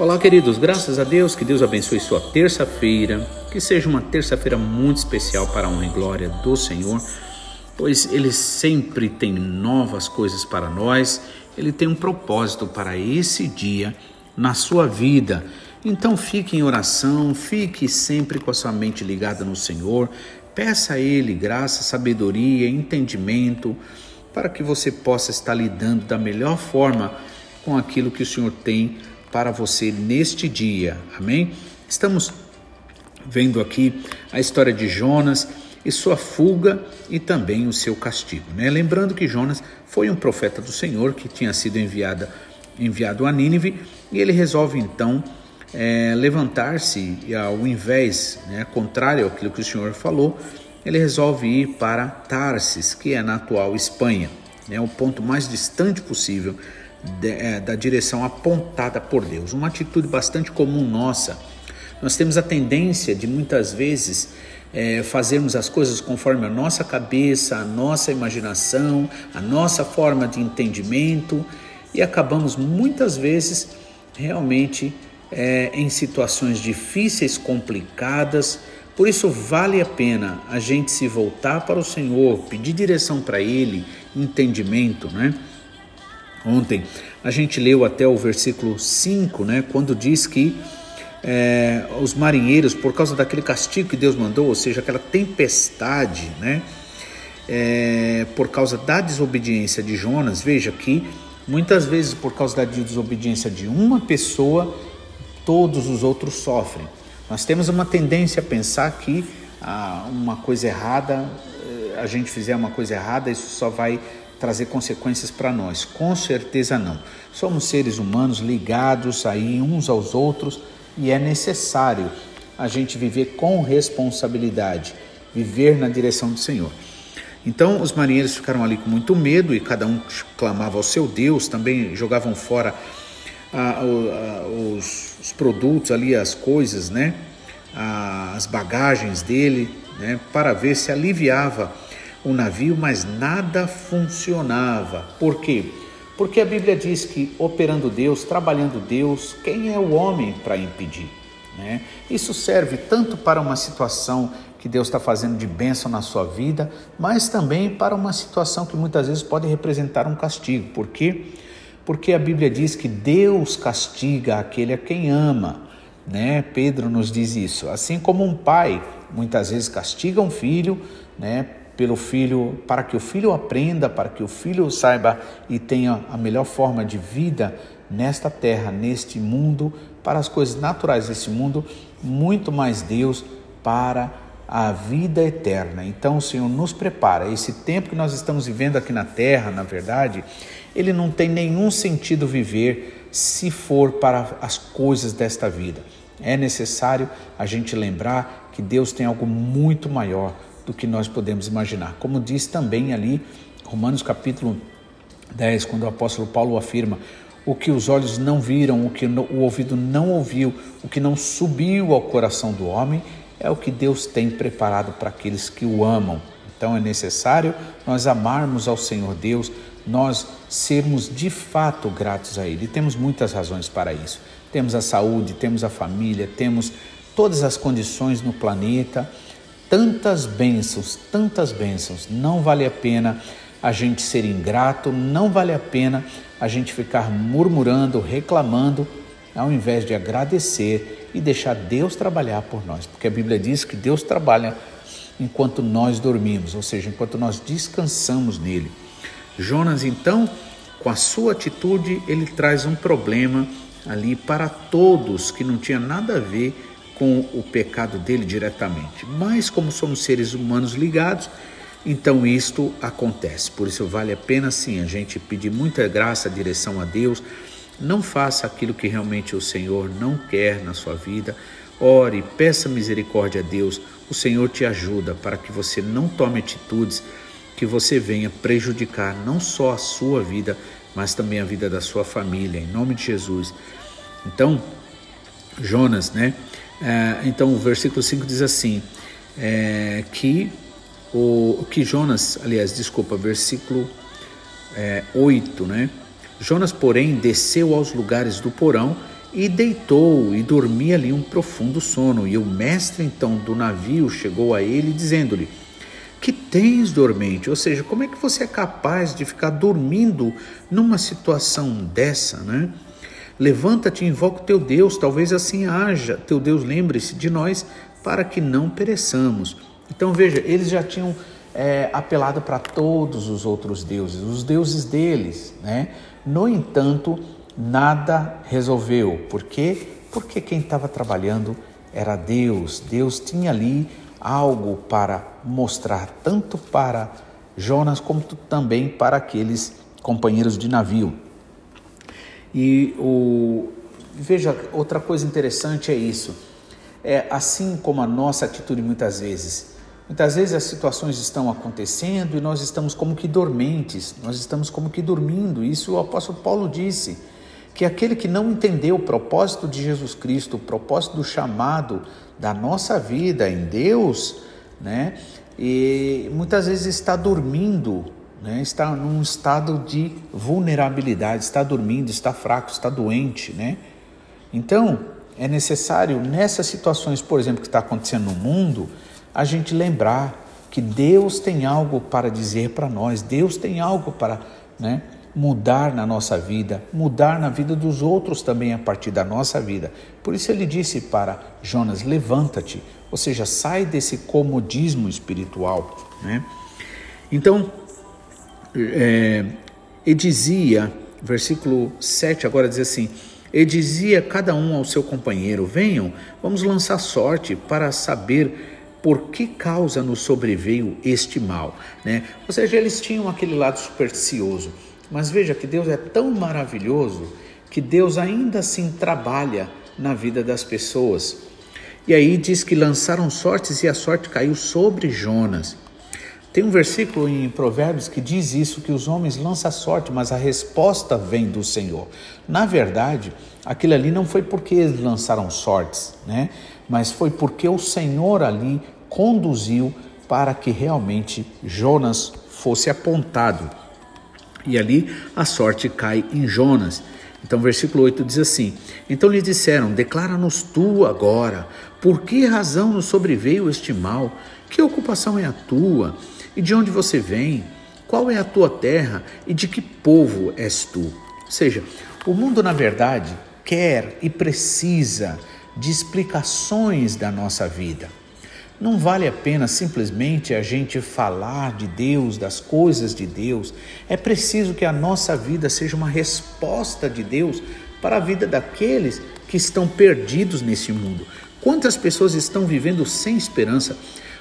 Olá, queridos, graças a Deus, que Deus abençoe sua terça-feira, que seja uma terça-feira muito especial para a honra e glória do Senhor, pois Ele sempre tem novas coisas para nós, Ele tem um propósito para esse dia na sua vida. Então fique em oração, fique sempre com a sua mente ligada no Senhor, peça a Ele graça, sabedoria, entendimento, para que você possa estar lidando da melhor forma com aquilo que o Senhor tem para você neste dia. Amém? Estamos vendo aqui a história de Jonas e sua fuga e também o seu castigo. Né? Lembrando que Jonas foi um profeta do Senhor que tinha sido enviado, enviado a Nínive e ele resolve então é, levantar-se ao invés, né, contrário àquilo que o Senhor falou, ele resolve ir para Tarsis, que é na atual Espanha, né, o ponto mais distante possível de, é, da direção apontada por Deus. Uma atitude bastante comum nossa. Nós temos a tendência de muitas vezes é, fazermos as coisas conforme a nossa cabeça, a nossa imaginação, a nossa forma de entendimento e acabamos muitas vezes realmente é, em situações difíceis, complicadas. Por isso, vale a pena a gente se voltar para o Senhor, pedir direção para Ele, entendimento, né? Ontem a gente leu até o versículo 5, né, quando diz que é, os marinheiros, por causa daquele castigo que Deus mandou, ou seja, aquela tempestade, né, é, por causa da desobediência de Jonas, veja que muitas vezes por causa da desobediência de uma pessoa, todos os outros sofrem. Nós temos uma tendência a pensar que ah, uma coisa errada, eh, a gente fizer uma coisa errada, isso só vai trazer consequências para nós? Com certeza não. Somos seres humanos ligados aí uns aos outros e é necessário a gente viver com responsabilidade, viver na direção do Senhor. Então os marinheiros ficaram ali com muito medo e cada um clamava ao seu Deus, também jogavam fora ah, ah, os, os, produtos ali, as coisas, né? Ah, as bagagens dele, né? Para ver se aliviava o navio, mas nada funcionava. Por quê? Porque a Bíblia diz que operando Deus, trabalhando Deus, quem é o homem para impedir? Né? Isso serve tanto para uma situação que Deus está fazendo de bênção na sua vida, mas também para uma situação que muitas vezes pode representar um castigo. Por quê? Porque a Bíblia diz que Deus castiga aquele a quem ama. Né? Pedro nos diz isso. Assim como um pai muitas vezes castiga um filho, né? Pelo filho, para que o filho aprenda, para que o filho saiba e tenha a melhor forma de vida nesta terra, neste mundo, para as coisas naturais desse mundo, muito mais Deus para a vida eterna. Então o Senhor nos prepara. Esse tempo que nós estamos vivendo aqui na terra, na verdade, ele não tem nenhum sentido viver se for para as coisas desta vida. É necessário a gente lembrar que Deus tem algo muito maior do que nós podemos imaginar. Como diz também ali Romanos capítulo 10, quando o apóstolo Paulo afirma: o que os olhos não viram, o que o ouvido não ouviu, o que não subiu ao coração do homem, é o que Deus tem preparado para aqueles que o amam. Então é necessário nós amarmos ao Senhor Deus, nós sermos de fato gratos a Ele. E temos muitas razões para isso. Temos a saúde, temos a família, temos todas as condições no planeta tantas bênçãos, tantas bênçãos. Não vale a pena a gente ser ingrato, não vale a pena a gente ficar murmurando, reclamando, ao invés de agradecer e deixar Deus trabalhar por nós, porque a Bíblia diz que Deus trabalha enquanto nós dormimos, ou seja, enquanto nós descansamos nele. Jonas, então, com a sua atitude, ele traz um problema ali para todos que não tinha nada a ver com o pecado dele diretamente. Mas, como somos seres humanos ligados, então isto acontece. Por isso, vale a pena sim a gente pedir muita graça, direção a Deus. Não faça aquilo que realmente o Senhor não quer na sua vida. Ore, peça misericórdia a Deus. O Senhor te ajuda para que você não tome atitudes que você venha prejudicar não só a sua vida, mas também a vida da sua família, em nome de Jesus. Então, Jonas, né? É, então o versículo 5 diz assim: é, que o que Jonas, aliás, desculpa, versículo é, 8, né? Jonas, porém, desceu aos lugares do porão e deitou e dormia ali um profundo sono. E o mestre então do navio chegou a ele dizendo-lhe: Que tens dormente? Ou seja, como é que você é capaz de ficar dormindo numa situação dessa, né? Levanta-te e invoca o teu Deus, talvez assim haja. Teu Deus lembre-se de nós para que não pereçamos. Então veja, eles já tinham é, apelado para todos os outros deuses, os deuses deles, né? No entanto, nada resolveu. Por quê? Porque quem estava trabalhando era Deus. Deus tinha ali algo para mostrar, tanto para Jonas como também para aqueles companheiros de navio. E o veja, outra coisa interessante é isso. É assim como a nossa atitude muitas vezes. Muitas vezes as situações estão acontecendo e nós estamos como que dormentes, nós estamos como que dormindo. Isso o apóstolo Paulo disse que aquele que não entendeu o propósito de Jesus Cristo, o propósito do chamado da nossa vida em Deus, né? E muitas vezes está dormindo, né? Está num estado de vulnerabilidade, está dormindo, está fraco, está doente, né? Então, é necessário nessas situações, por exemplo, que está acontecendo no mundo, a gente lembrar que Deus tem algo para dizer para nós, Deus tem algo para, né? mudar na nossa vida, mudar na vida dos outros também a partir da nossa vida. Por isso ele disse para Jonas: levanta-te, ou seja, sai desse comodismo espiritual. Né? Então, é, e dizia, versículo 7 agora diz assim: E dizia cada um ao seu companheiro: Venham, vamos lançar sorte para saber por que causa nos sobreveio este mal. Né? Ou seja, eles tinham aquele lado supersticioso mas veja que Deus é tão maravilhoso que Deus ainda assim trabalha na vida das pessoas. E aí diz que lançaram sortes e a sorte caiu sobre Jonas. Tem um versículo em Provérbios que diz isso: que os homens lançam sorte, mas a resposta vem do Senhor. Na verdade, aquilo ali não foi porque eles lançaram sortes, né? Mas foi porque o Senhor ali conduziu para que realmente Jonas fosse apontado. E ali a sorte cai em Jonas. Então, versículo 8 diz assim: Então lhe disseram: Declara-nos tu agora, por que razão nos sobreveio este mal? Que ocupação é a tua? E de onde você vem? Qual é a tua terra? E de que povo és tu? Ou seja, o mundo, na verdade, quer e precisa de explicações da nossa vida. Não vale a pena simplesmente a gente falar de Deus, das coisas de Deus. É preciso que a nossa vida seja uma resposta de Deus para a vida daqueles que estão perdidos nesse mundo. Quantas pessoas estão vivendo sem esperança?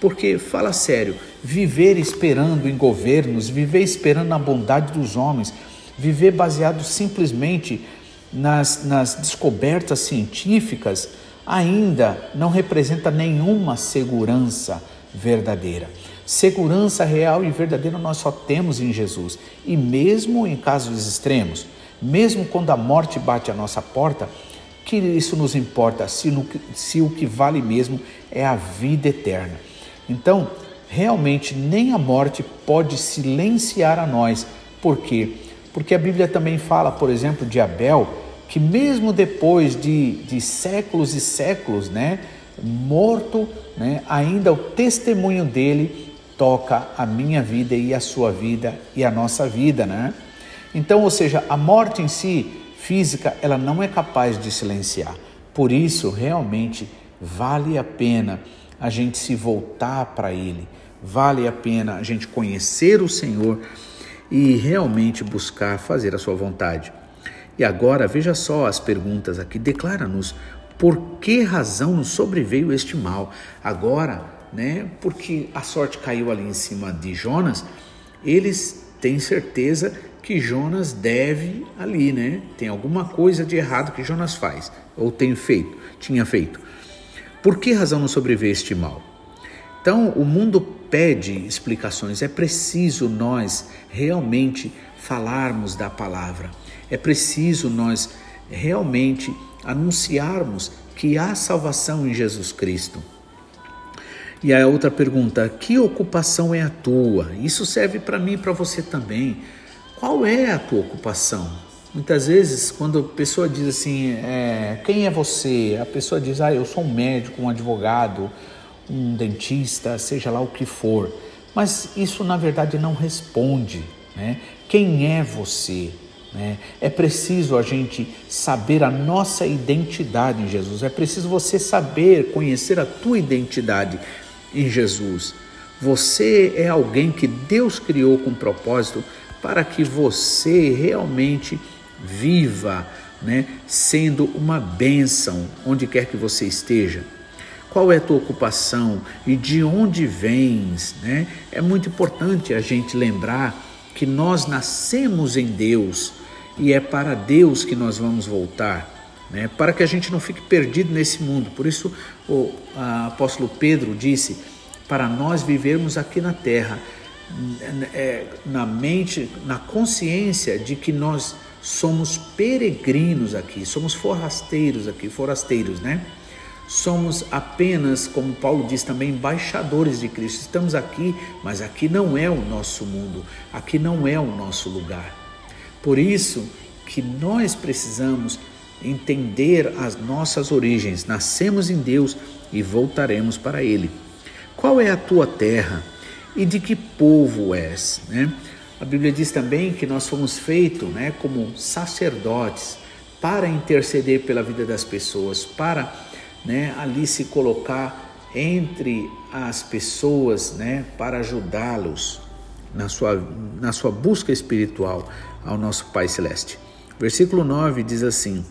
Porque, fala sério, viver esperando em governos, viver esperando na bondade dos homens, viver baseado simplesmente nas, nas descobertas científicas, ainda não representa nenhuma segurança verdadeira. Segurança real e verdadeira nós só temos em Jesus. E mesmo em casos extremos, mesmo quando a morte bate à nossa porta, que isso nos importa se, no, se o que vale mesmo é a vida eterna. Então, realmente, nem a morte pode silenciar a nós. Por quê? Porque a Bíblia também fala, por exemplo, de Abel, que mesmo depois de, de séculos e séculos, né, morto, né, ainda o testemunho dele toca a minha vida e a sua vida e a nossa vida, né? Então, ou seja, a morte em si, física, ela não é capaz de silenciar. Por isso, realmente, vale a pena a gente se voltar para Ele, vale a pena a gente conhecer o Senhor e realmente buscar fazer a Sua vontade. E agora veja só as perguntas aqui. Declara-nos por que razão nos sobreveio este mal. Agora, né, porque a sorte caiu ali em cima de Jonas, eles têm certeza que Jonas deve ali, né? Tem alguma coisa de errado que Jonas faz ou tem feito, tinha feito. Por que razão nos sobreveio este mal? Então, o mundo pede explicações. É preciso nós realmente falarmos da palavra. É preciso nós realmente anunciarmos que há salvação em Jesus Cristo. E a outra pergunta: que ocupação é a tua? Isso serve para mim e para você também. Qual é a tua ocupação? Muitas vezes, quando a pessoa diz assim, é, quem é você? A pessoa diz, ah, eu sou um médico, um advogado, um dentista, seja lá o que for. Mas isso, na verdade, não responde. Né? Quem é você? Né? É preciso a gente saber a nossa identidade em Jesus. É preciso você saber, conhecer a tua identidade em Jesus. Você é alguém que Deus criou com propósito para que você realmente viva, né, sendo uma bênção onde quer que você esteja. Qual é a tua ocupação e de onde vens? Né? É muito importante a gente lembrar que nós nascemos em Deus e é para Deus que nós vamos voltar. Né, para que a gente não fique perdido nesse mundo. Por isso, o apóstolo Pedro disse: para nós vivermos aqui na terra, é, na mente, na consciência de que nós somos peregrinos aqui, somos forasteiros aqui, forasteiros, né? Somos apenas, como Paulo diz também, embaixadores de Cristo. Estamos aqui, mas aqui não é o nosso mundo, aqui não é o nosso lugar. Por isso que nós precisamos entender as nossas origens. Nascemos em Deus e voltaremos para Ele. Qual é a tua terra e de que povo és? Né? A Bíblia diz também que nós fomos feitos né, como sacerdotes para interceder pela vida das pessoas, para né, ali se colocar entre as pessoas, né, para ajudá-los na sua, na sua busca espiritual ao nosso Pai Celeste. Versículo 9 diz assim: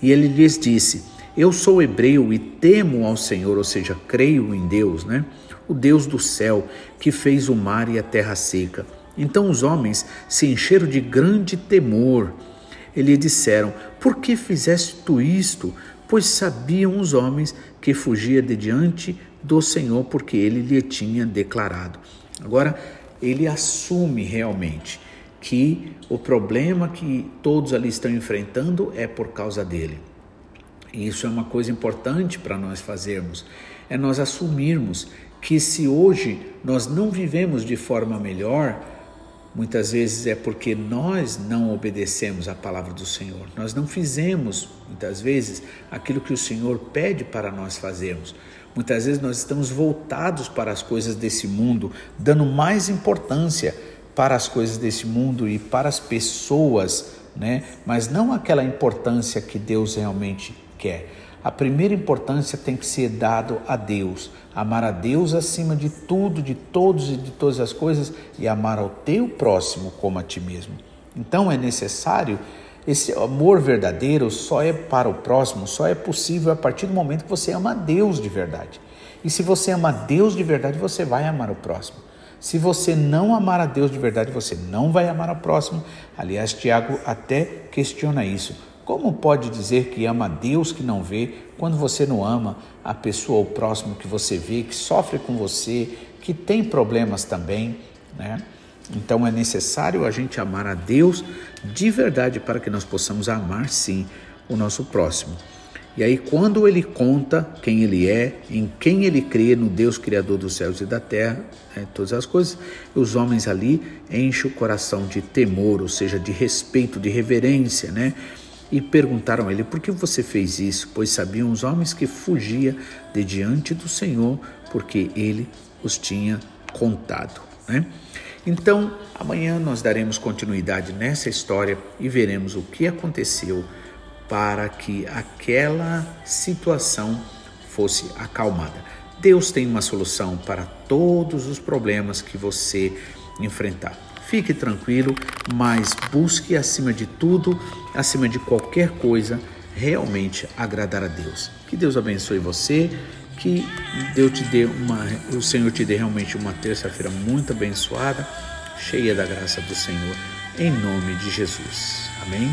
E ele lhes disse: Eu sou hebreu e temo ao Senhor, ou seja, creio em Deus, né? O Deus do céu que fez o mar e a terra seca. Então os homens se encheram de grande temor. E lhe disseram: Por que fizeste tu isto? Pois sabiam os homens que fugia de diante do Senhor, porque ele lhe tinha declarado. Agora, ele assume realmente que o problema que todos ali estão enfrentando é por causa dele. E isso é uma coisa importante para nós fazermos, é nós assumirmos que se hoje nós não vivemos de forma melhor, Muitas vezes é porque nós não obedecemos à palavra do Senhor. Nós não fizemos, muitas vezes, aquilo que o Senhor pede para nós fazermos. Muitas vezes nós estamos voltados para as coisas desse mundo, dando mais importância para as coisas desse mundo e para as pessoas, né? Mas não aquela importância que Deus realmente quer. A primeira importância tem que ser dado a Deus, amar a Deus acima de tudo, de todos e de todas as coisas e amar ao teu próximo como a ti mesmo. Então é necessário esse amor verdadeiro só é para o próximo, só é possível a partir do momento que você ama a Deus de verdade. E se você ama a Deus de verdade, você vai amar o próximo. Se você não amar a Deus de verdade, você não vai amar o próximo. Aliás, Tiago até questiona isso. Como pode dizer que ama a Deus que não vê, quando você não ama a pessoa, o próximo que você vê, que sofre com você, que tem problemas também, né? Então é necessário a gente amar a Deus de verdade para que nós possamos amar sim o nosso próximo. E aí, quando ele conta quem ele é, em quem ele crê, no Deus Criador dos céus e da terra, né, todas as coisas, os homens ali enchem o coração de temor, ou seja, de respeito, de reverência, né? E perguntaram a ele: Por que você fez isso? Pois sabiam os homens que fugia de diante do Senhor, porque ele os tinha contado. Né? Então, amanhã nós daremos continuidade nessa história e veremos o que aconteceu para que aquela situação fosse acalmada. Deus tem uma solução para todos os problemas que você enfrentar. Fique tranquilo, mas busque acima de tudo, acima de qualquer coisa, realmente agradar a Deus. Que Deus abençoe você, que Deus te dê uma, o Senhor te dê realmente uma terça-feira muito abençoada, cheia da graça do Senhor, em nome de Jesus. Amém.